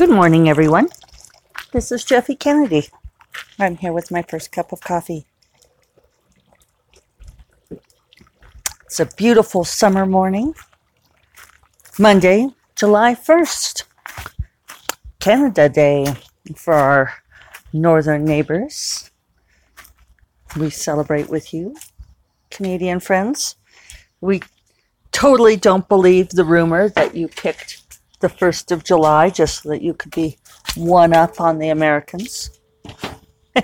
Good morning, everyone. This is Jeffe Kennedy. I'm here with my first cup of coffee. It's a beautiful summer morning, Monday, July 1st, Canada Day for our northern neighbors. We celebrate with you, Canadian friends. We totally don't believe the rumor that you picked the 1st of July just so that you could be one up on the Americans.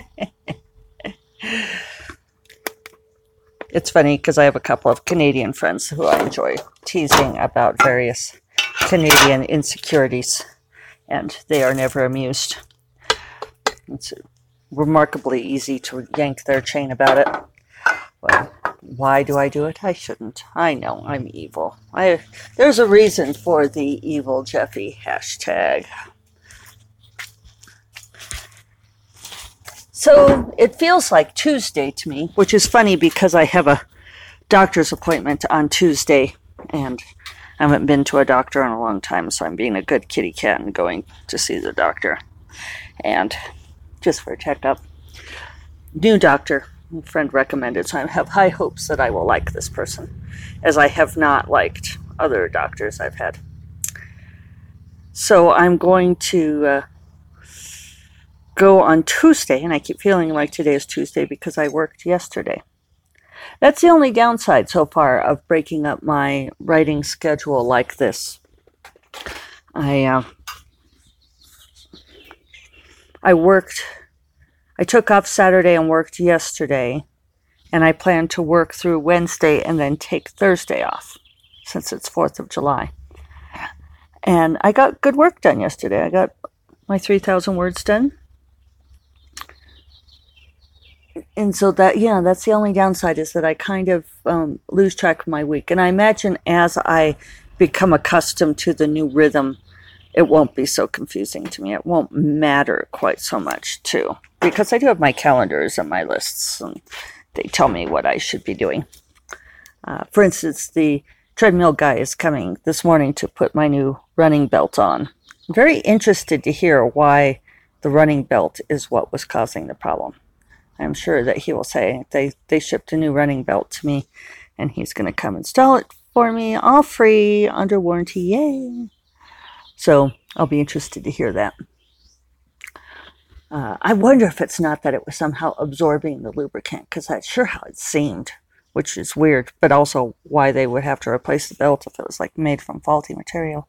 it's funny because I have a couple of Canadian friends who I enjoy teasing about various Canadian insecurities, and they are never amused. It's remarkably easy to yank their chain about it. Why do I do it? I shouldn't. I know I'm evil. I there's a reason for the evil Jeffe hashtag. So it feels like Tuesday to me, which is funny because I have a doctor's appointment on Tuesday and I haven't been to a doctor in a long time, so I'm being a good kitty cat and going to see the doctor. And just for a checkup. New doctor, friend recommended, so I have high hopes that I will like this person, as I have not liked other doctors I've had. So I'm going to uh, go on Tuesday, and I keep feeling like today is Tuesday because I worked yesterday. That's the only downside so far of breaking up my writing schedule like this. I uh, I worked. I took off Saturday and worked yesterday, and I plan to work through Wednesday and then take Thursday off, since it's Fourth of July. And I got good work done yesterday. I got my three thousand words done and so that yeah that's the only downside is that i kind of um, lose track of my week and i imagine as i become accustomed to the new rhythm it won't be so confusing to me it won't matter quite so much too because i do have my calendars and my lists and they tell me what i should be doing uh, for instance the treadmill guy is coming this morning to put my new running belt on i'm very interested to hear why the running belt is what was causing the problem I'm sure that he will say they they shipped a new running belt to me, and he's going to come install it for me, all free under warranty. Yay! So I'll be interested to hear that. Uh, I wonder if it's not that it was somehow absorbing the lubricant, because that's sure how it seemed, which is weird, but also why they would have to replace the belt if it was like made from faulty material.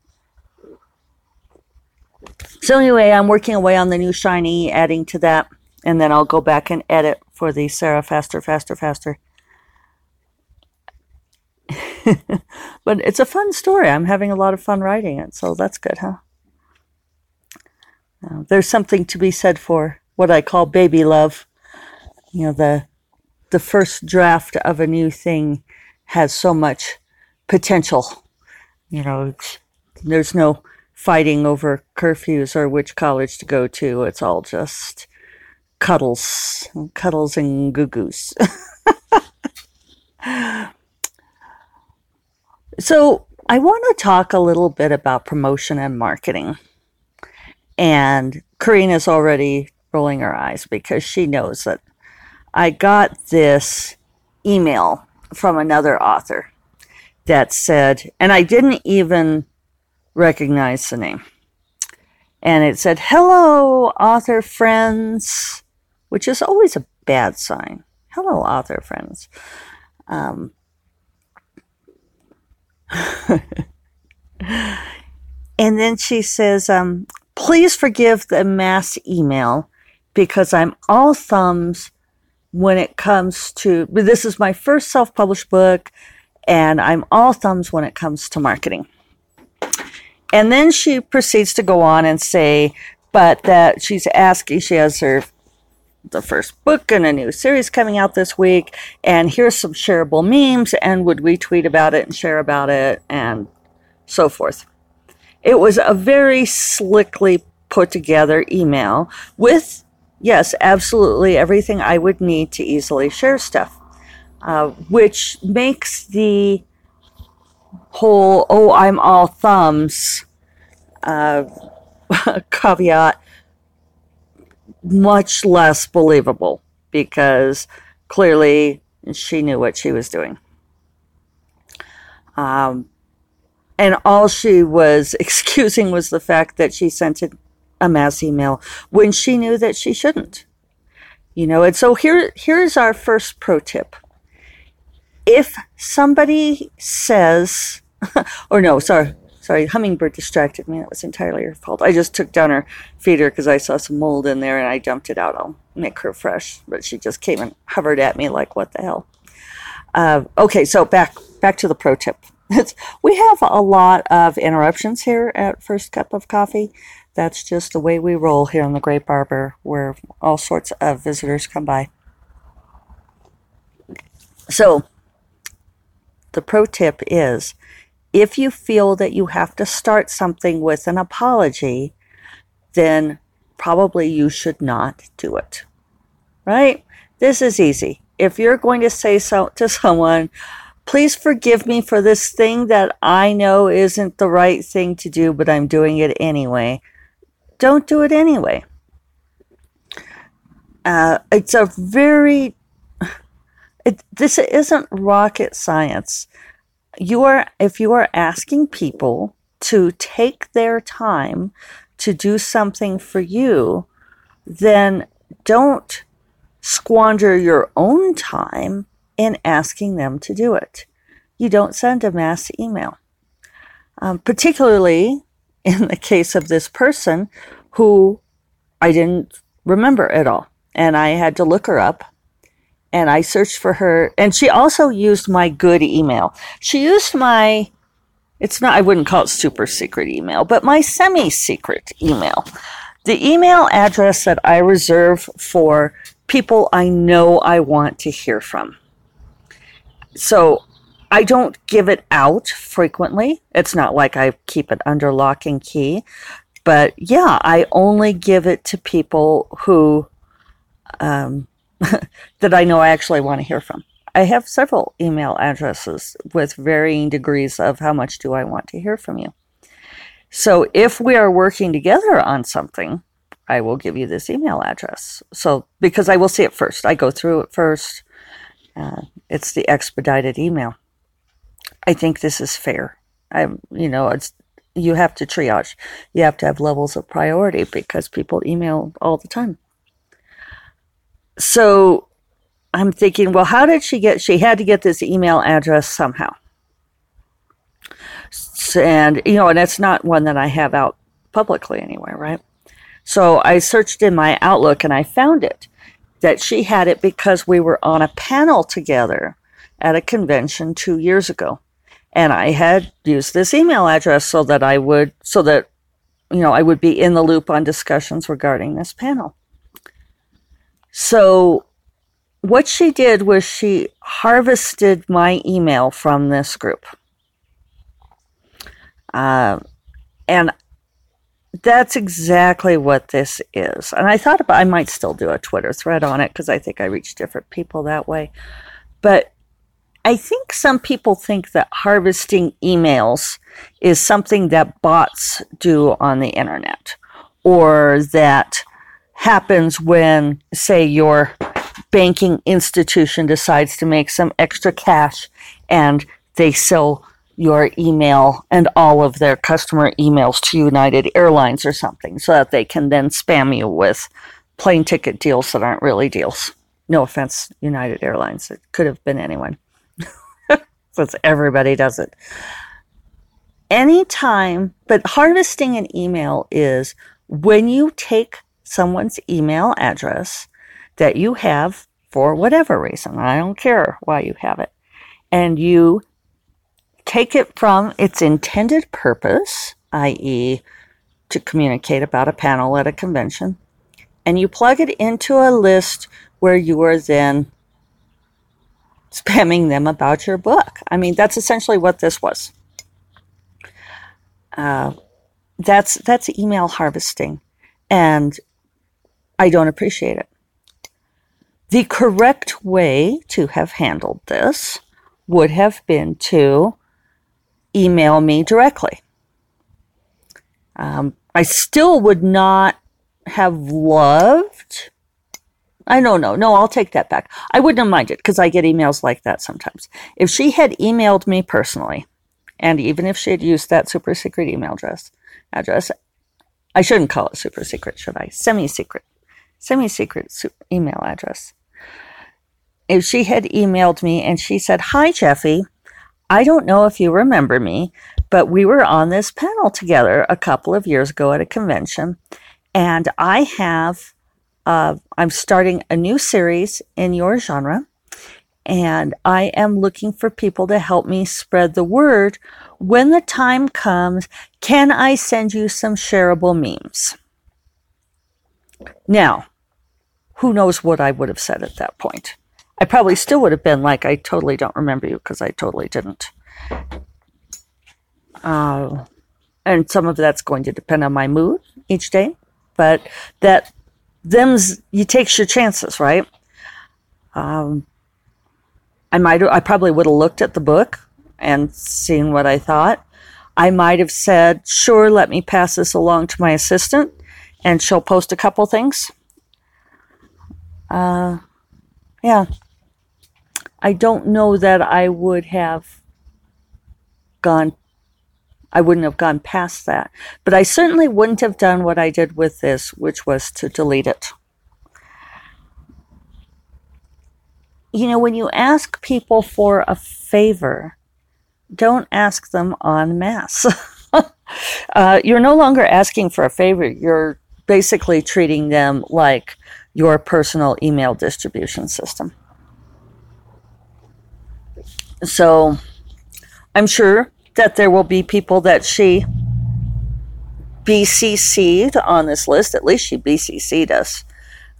So anyway, I'm working away on the new shiny, adding to that and then I'll go back and edit for the Sarah faster, faster, faster. but it's a fun story. I'm having a lot of fun writing it, so that's good, huh? Uh, there's something to be said for what I call baby love. You know, the the first draft of a new thing has so much potential. You know, there's no fighting over curfews or which college to go to. It's all just cuddles, cuddles and goo goos. so, I want to talk a little bit about promotion and marketing. And Karina's already rolling her eyes because she knows that I got this email from another author that said, and I didn't even recognize the name. And it said, Hello, author friends which is always a bad sign. Hello, author friends. Um, and then she says, um, please forgive the mass email because I'm all thumbs when it comes to, this is my first self published book, and I'm all thumbs when it comes to marketing. And then she proceeds to go on and say, but that she's asking, she has her the first book and a new series coming out this week. And here's some shareable memes, and would we tweet about it and share about it and so forth. It was a very slickly put together email with, yes, absolutely everything I would need to easily share stuff, uh, which makes the whole, oh, I'm all thumbs. Uh, caveat much less believable because clearly she knew what she was doing. Um, and all she was excusing was the fact that she sent a mass email when she knew that she shouldn't. You know, and so here here's our first pro tip. If somebody says or no, sorry, sorry, hummingbird distracted me. That was entirely her fault. I just took down her feeder because I saw some mold in there and I dumped it out. I'll make her fresh, but she just came and hovered at me like, what the hell? Uh, okay, so back back to the pro tip. we have a lot of interruptions here at First Cup of Coffee. That's just the way we roll here in the Great Barber, where all sorts of visitors come by. So, the pro tip is if you feel that you have to start something with an apology, then probably you should not do it. Right? This is easy. If you're going to say so to someone, please forgive me for this thing that I know isn't the right thing to do, but I'm doing it anyway. Don't do it anyway. Uh, it's a very, it, this isn't rocket science. You are, if you are asking people to take their time to do something for you, then don't squander your own time in asking them to do it. You don't send a mass email. Um, particularly in the case of this person who I didn't remember at all. And I had to look her up and I searched for her. And she also used my good email. She used my, it's not, I wouldn't call it super secret email, but my semi secret email. The email address that I reserve for people I know I want to hear from. So I don't give it out frequently. It's not like I keep it under lock and key. But yeah, I only give it to people who, um, that I know I actually want to hear from. I have several email addresses with varying degrees of how much do I want to hear from you. So if we are working together on something, I will give you this email address. So, because I will see it first, I go through it first. Uh, it's the expedited email. I think this is fair. I, you know, it's you have to triage. You have to have levels of priority because people email all the time. So, I'm thinking, well, how did she get? She had to get this email address somehow. And you know, and it's not one that I have out publicly anywhere, right? So I searched in my Outlook and I found it that she had it because we were on a panel together at a convention two years ago. And I had used this email address so that I would, so that, you know, I would be in the loop on discussions regarding this panel. So what she did was she harvested my email from this group. Uh, and that's exactly what this is. And I thought about I might still do a Twitter thread on it because I think I reach different people that way. But I think some people think that harvesting emails is something that bots do on the internet or that happens when, say, your banking institution decides to make some extra cash and they sell your email and all of their customer emails to United Airlines or something so that they can then spam you with plane ticket deals that aren't really deals. No offense, United Airlines. It could have been anyone. Since everybody does it. Anytime, but harvesting an email is when you take someone's email address that you have for whatever reason, I don't care why you have it, and you take it from its intended purpose, i.e., to communicate about a panel at a convention, and you plug it into a list where you are then spamming them about your book. I mean, that's essentially what this was. Uh, that's that's email harvesting, and I don't appreciate it. The correct way to have handled this would have been to email me directly. Um, I still would not have loved. I don't know. No, I'll take that back. I wouldn't have minded because I get emails like that sometimes. If she had emailed me personally, and even if she had used that super secret email address, address, I shouldn't call it super secret, should I? Semi secret, semi secret email address. If she had emailed me and she said, "Hi, Jeffe, I don't know if you remember me, but we were on this panel together a couple of years ago at a convention, and I have, uh, I'm starting a new series in your genre, and I am looking for people to help me spread the word. When the time comes, can I send you some shareable memes? Now, who knows what I would have said at that point? I probably still would have been like, I totally don't remember you because I totally didn't. Uh, and some of that's going to depend on my mood each day, but that them's you takes your chances, right? Um, I might I probably would have looked at the book and seen what I thought. I might have said, "Sure, let me pass this along to my assistant, and she'll post a couple things." Uh, yeah, I don't know that I would have gone I wouldn't have gone past that. But I certainly wouldn't have done what I did with this, which was to delete it. You know, when you ask people for a favor, don't ask them en masse. uh, you're no longer asking for a favor. You're basically treating them like your personal email distribution system. So I'm sure that there will be people that she BCC'd on this list. At least she BCC'd us.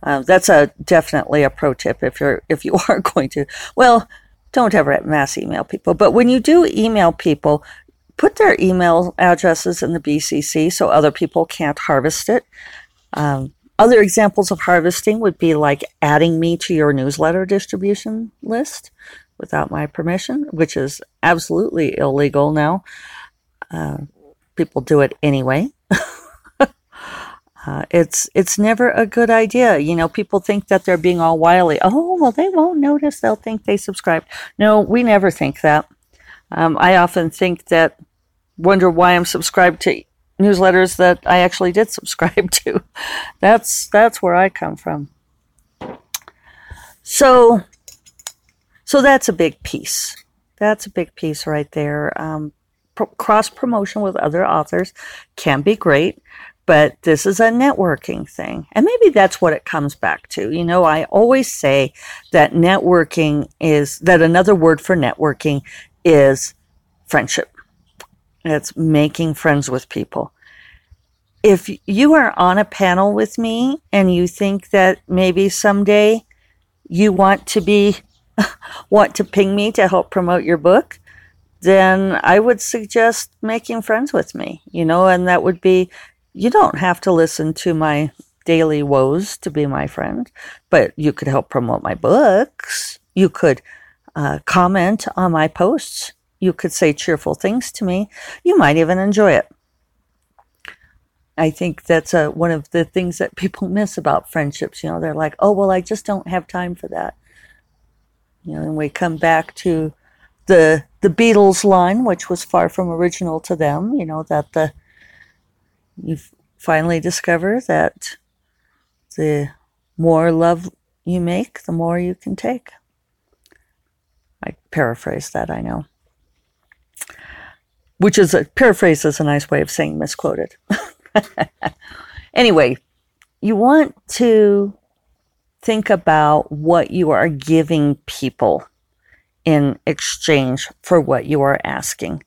Uh, that's a definitely a pro tip if you're if you are going to. Well, don't ever mass email people, but when you do email people, put their email addresses in the BCC so other people can't harvest it. Um, other examples of harvesting would be like adding me to your newsletter distribution list without my permission, which is absolutely illegal now. Uh, people do it anyway. uh, it's it's never a good idea. You know, people think that they're being all wily. Oh, well, they won't notice. They'll think they subscribed. No, we never think that. Um, I often think that, wonder why I'm subscribed to newsletters that I actually did subscribe to. That's that's where I come from. So so that's a big piece. That's a big piece right there. Um, pro- cross promotion with other authors can be great, but this is a networking thing. And maybe that's what it comes back to. You know, I always say that networking is, that another word for networking is friendship. It's making friends with people. If you are on a panel with me and you think that maybe someday you want to be want to ping me to help promote your book, then I would suggest making friends with me, you know, and that would be, you don't have to listen to my daily woes to be my friend, but you could help promote my books. You could uh, comment on my posts. You could say cheerful things to me. You might even enjoy it. I think that's a, one of the things that people miss about friendships. You know, they're like, oh, well, I just don't have time for that. You know, and we come back to the the Beatles line, which was far from original to them. You know that the you finally discover that the more love you make, the more you can take. I paraphrase that, I know. Which is a paraphrase is a nice way of saying misquoted. anyway, you want to think about what you are giving people in exchange for what you are asking.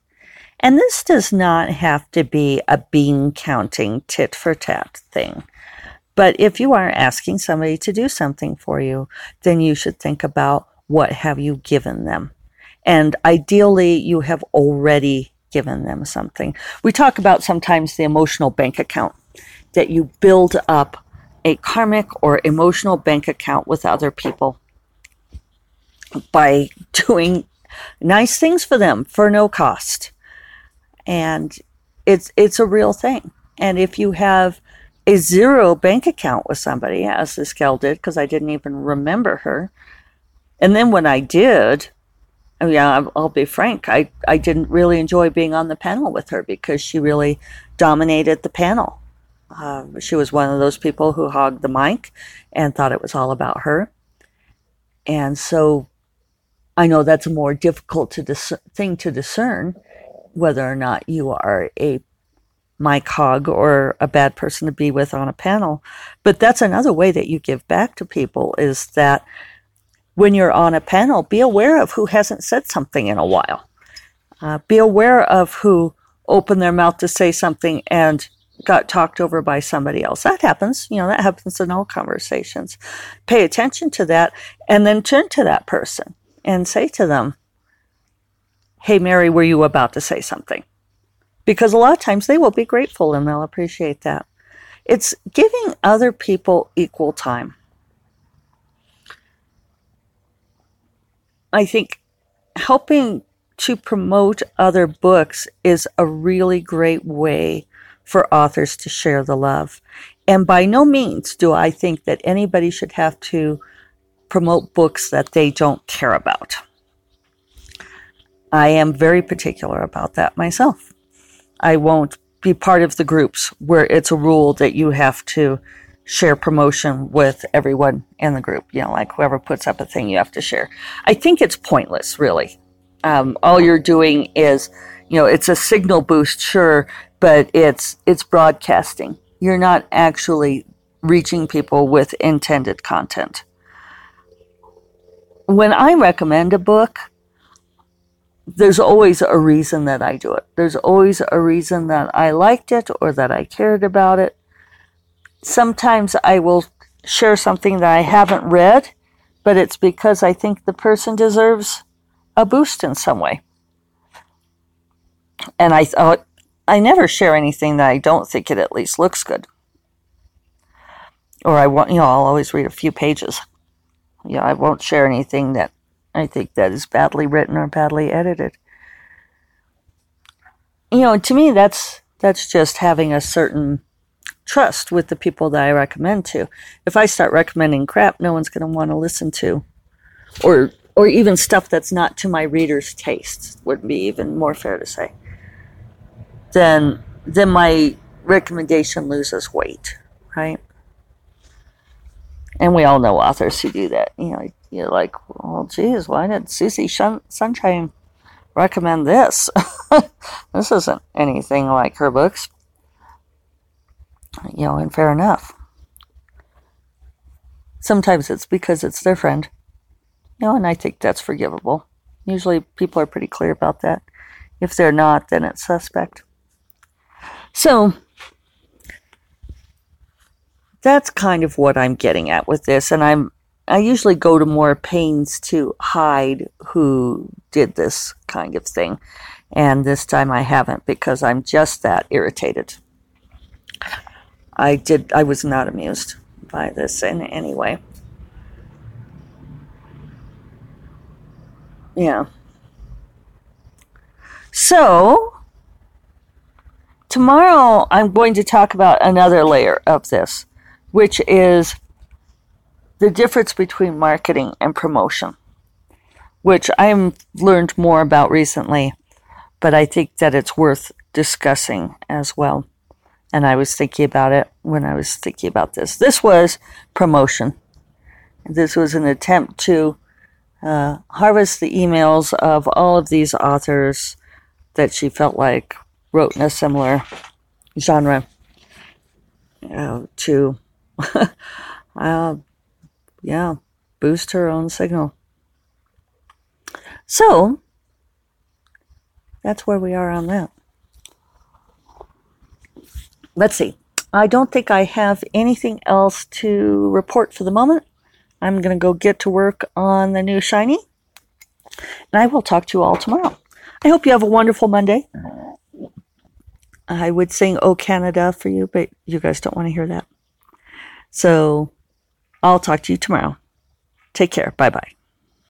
And this does not have to be a bean counting tit for tat thing. But if you are asking somebody to do something for you, then you should think about what have you given them. And ideally, you have already given them something. We talk about sometimes the emotional bank account that you build up a karmic or emotional bank account with other people by doing nice things for them for no cost. And it's it's a real thing. And if you have a zero bank account with somebody, as this gal did, because I didn't even remember her. And then when I did, I mean, I'll, I'll be frank, I, I didn't really enjoy being on the panel with her because she really dominated the panel. Uh, she was one of those people who hogged the mic and thought it was all about her. And so I know that's a more difficult to dis- thing to discern whether or not you are a mic hog or a bad person to be with on a panel. But that's another way that you give back to people is that when you're on a panel, be aware of who hasn't said something in a while. Uh, be aware of who opened their mouth to say something and got talked over by somebody else. That happens. You know, that happens in all conversations. Pay attention to that and then turn to that person and say to them, Hey, Mary, were you about to say something? Because a lot of times they will be grateful and they'll appreciate that. It's giving other people equal time. I think helping to promote other books is a really great way for authors to share the love. And by no means do I think that anybody should have to promote books that they don't care about. I am very particular about that myself. I won't be part of the groups where it's a rule that you have to share promotion with everyone in the group. You know, like whoever puts up a thing, you have to share. I think it's pointless, really. Um, all you're doing is, you know, it's a signal boost, sure, but it's it's broadcasting. You're not actually reaching people with intended content. When I recommend a book, there's always a reason that I do it. There's always a reason that I liked it or that I cared about it. Sometimes I will share something that I haven't read, but it's because I think the person deserves a boost in some way. And I thought, I never share anything that I don't think it at least looks good. Or I want, you know, I'll always read a few pages. You know, I won't share anything that I think that is badly written or badly edited. You know, to me, that's that's just having a certain trust with the people that I recommend to. If I start recommending crap, no one's going to want to listen to, or or even stuff that's not to my reader's taste would be even more fair to say. Then then my recommendation loses weight, right? And we all know authors who do that. You know, you're like, well, geez, why did Susie Shun- Sunshine recommend this? this isn't anything like her books. You know, and fair enough. Sometimes it's because it's their friend. You know, and I think that's forgivable. Usually people are pretty clear about that. If they're not, then it's suspect. So, that's kind of what I'm getting at with this, and I'm I usually go to more pains to hide who did this kind of thing. And this time I haven't because I'm just that irritated. I did, I was not amused by this in any way. Yeah. So, tomorrow I'm going to talk about another layer of this, which is the difference between marketing and promotion, which I've learned more about recently, but I think that it's worth discussing as well. And I was thinking about it when I was thinking about this. This was promotion. This was an attempt to uh, harvest the emails of all of these authors that she felt like wrote in a similar genre uh, to uh, yeah, boost her own signal. So, that's where we are on that. Let's see. I don't think I have anything else to report for the moment. I'm going to go get to work on the new Shiny. And I will talk to you all tomorrow. I hope you have a wonderful Monday. I would sing Oh Canada for you, but you guys don't want to hear that. So I'll talk to you tomorrow. Take care. Bye bye.